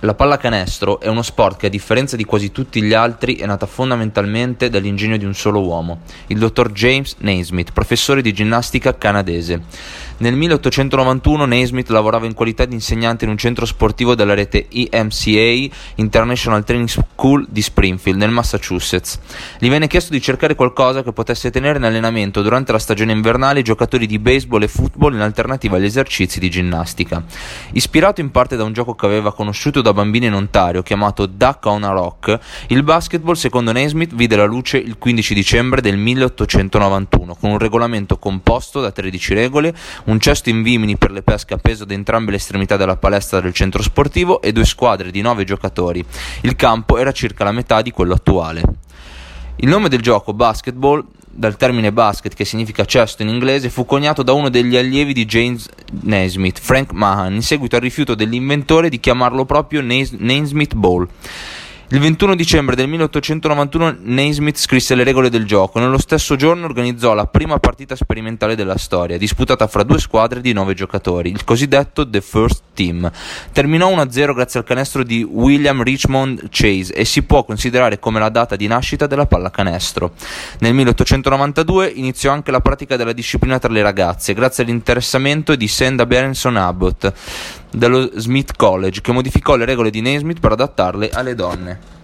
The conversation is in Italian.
La pallacanestro è uno sport che a differenza di quasi tutti gli altri è nata fondamentalmente dall'ingegno di un solo uomo, il dottor James Naismith, professore di ginnastica canadese. Nel 1891 Naismith lavorava in qualità di insegnante in un centro sportivo della rete EMCA International Training School di Springfield, nel Massachusetts. Gli venne chiesto di cercare qualcosa che potesse tenere in allenamento durante la stagione invernale i giocatori di baseball e football in alternativa agli esercizi di ginnastica. Ispirato in parte da un gioco che aveva conosciuto da bambino in Ontario chiamato Duck on a Rock, il basketball secondo Naismith vide la luce il 15 dicembre del 1891 con un regolamento composto da 13 regole, un cesto in vimini per le pesche appeso ad entrambe le estremità della palestra del centro sportivo e due squadre di nove giocatori. Il campo era circa la metà di quello attuale. Il nome del gioco, basketball, dal termine basket che significa cesto in inglese, fu coniato da uno degli allievi di James Naismith, Frank Mahan, in seguito al rifiuto dell'inventore di chiamarlo proprio Naismith Ball. Il 21 dicembre del 1891 Naismith scrisse le regole del gioco. Nello stesso giorno organizzò la prima partita sperimentale della storia, disputata fra due squadre di nove giocatori, il cosiddetto The First Team. Terminò 1-0 grazie al canestro di William Richmond Chase e si può considerare come la data di nascita della pallacanestro. Nel 1892 iniziò anche la pratica della disciplina tra le ragazze, grazie all'interessamento di Senda Berenson Abbott dello Smith College, che modificò le regole di Naismith per adattarle alle donne.